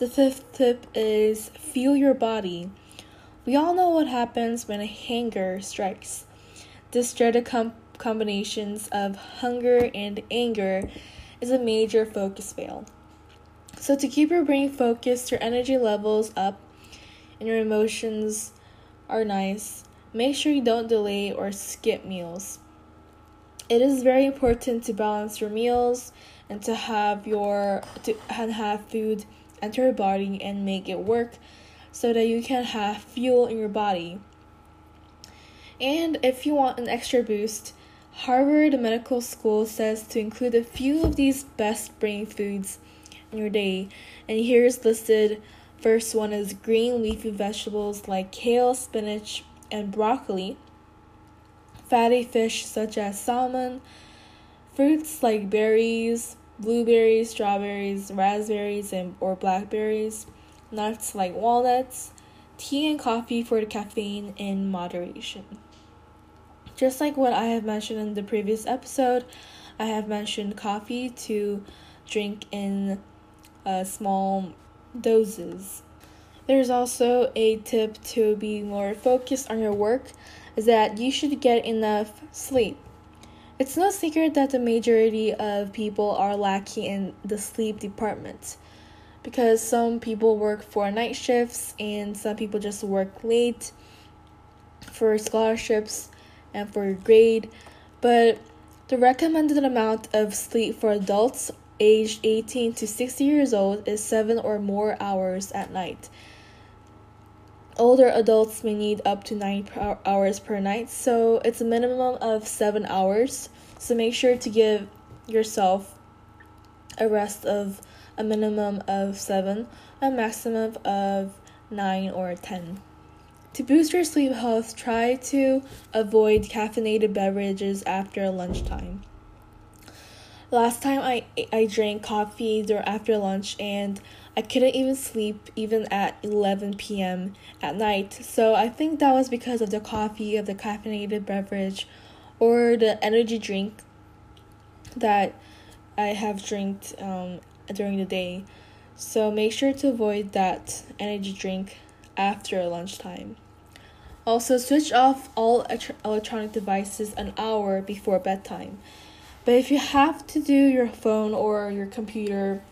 The fifth tip is feel your body. We all know what happens when a hunger strikes. This dreaded com- combinations of hunger and anger is a major focus fail. So, to keep your brain focused, your energy levels up, and your emotions are nice, make sure you don't delay or skip meals. It is very important to balance your meals and to have your to and have food enter your body and make it work so that you can have fuel in your body. And if you want an extra boost, Harvard Medical School says to include a few of these best brain foods in your day. And here's listed first one is green leafy vegetables like kale, spinach, and broccoli, fatty fish such as salmon, fruits like berries, blueberries, strawberries, raspberries, and or blackberries, nuts like walnuts, tea and coffee for the caffeine in moderation. Just like what I have mentioned in the previous episode, I have mentioned coffee to drink in uh, small doses. There's also a tip to be more focused on your work is that you should get enough sleep. It's no secret that the majority of people are lacking in the sleep department because some people work for night shifts and some people just work late for scholarships and for grade. But the recommended amount of sleep for adults aged 18 to 60 years old is 7 or more hours at night. Older adults may need up to 9 hours per night, so it's a minimum of 7 hours. So make sure to give yourself a rest of a minimum of 7, a maximum of 9 or 10. To boost your sleep health, try to avoid caffeinated beverages after lunchtime. Last time I I drank coffee after lunch and I couldn't even sleep even at 11 p.m. at night. So I think that was because of the coffee, of the caffeinated beverage, or the energy drink that I have drank um, during the day. So make sure to avoid that energy drink after lunchtime. Also, switch off all electronic devices an hour before bedtime. But if you have to do your phone or your computer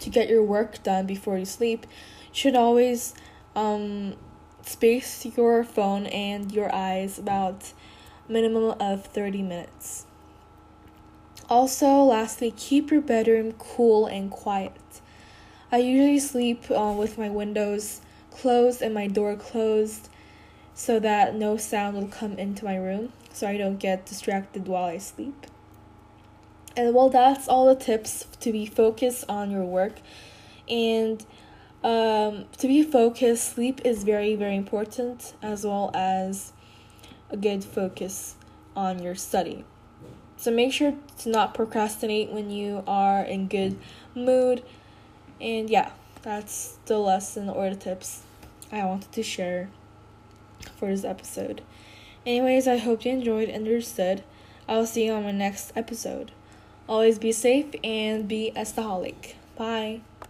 to get your work done before you sleep, you should always um, space your phone and your eyes about minimum of 30 minutes. Also, lastly, keep your bedroom cool and quiet. I usually sleep uh, with my windows closed and my door closed so that no sound will come into my room so I don't get distracted while I sleep. And well, that's all the tips to be focused on your work. And um, to be focused, sleep is very, very important, as well as a good focus on your study. So make sure to not procrastinate when you are in good mood. And yeah, that's the lesson or the tips I wanted to share for this episode. Anyways, I hope you enjoyed and understood. I'll see you on my next episode. Always be safe and be a staholic. Bye.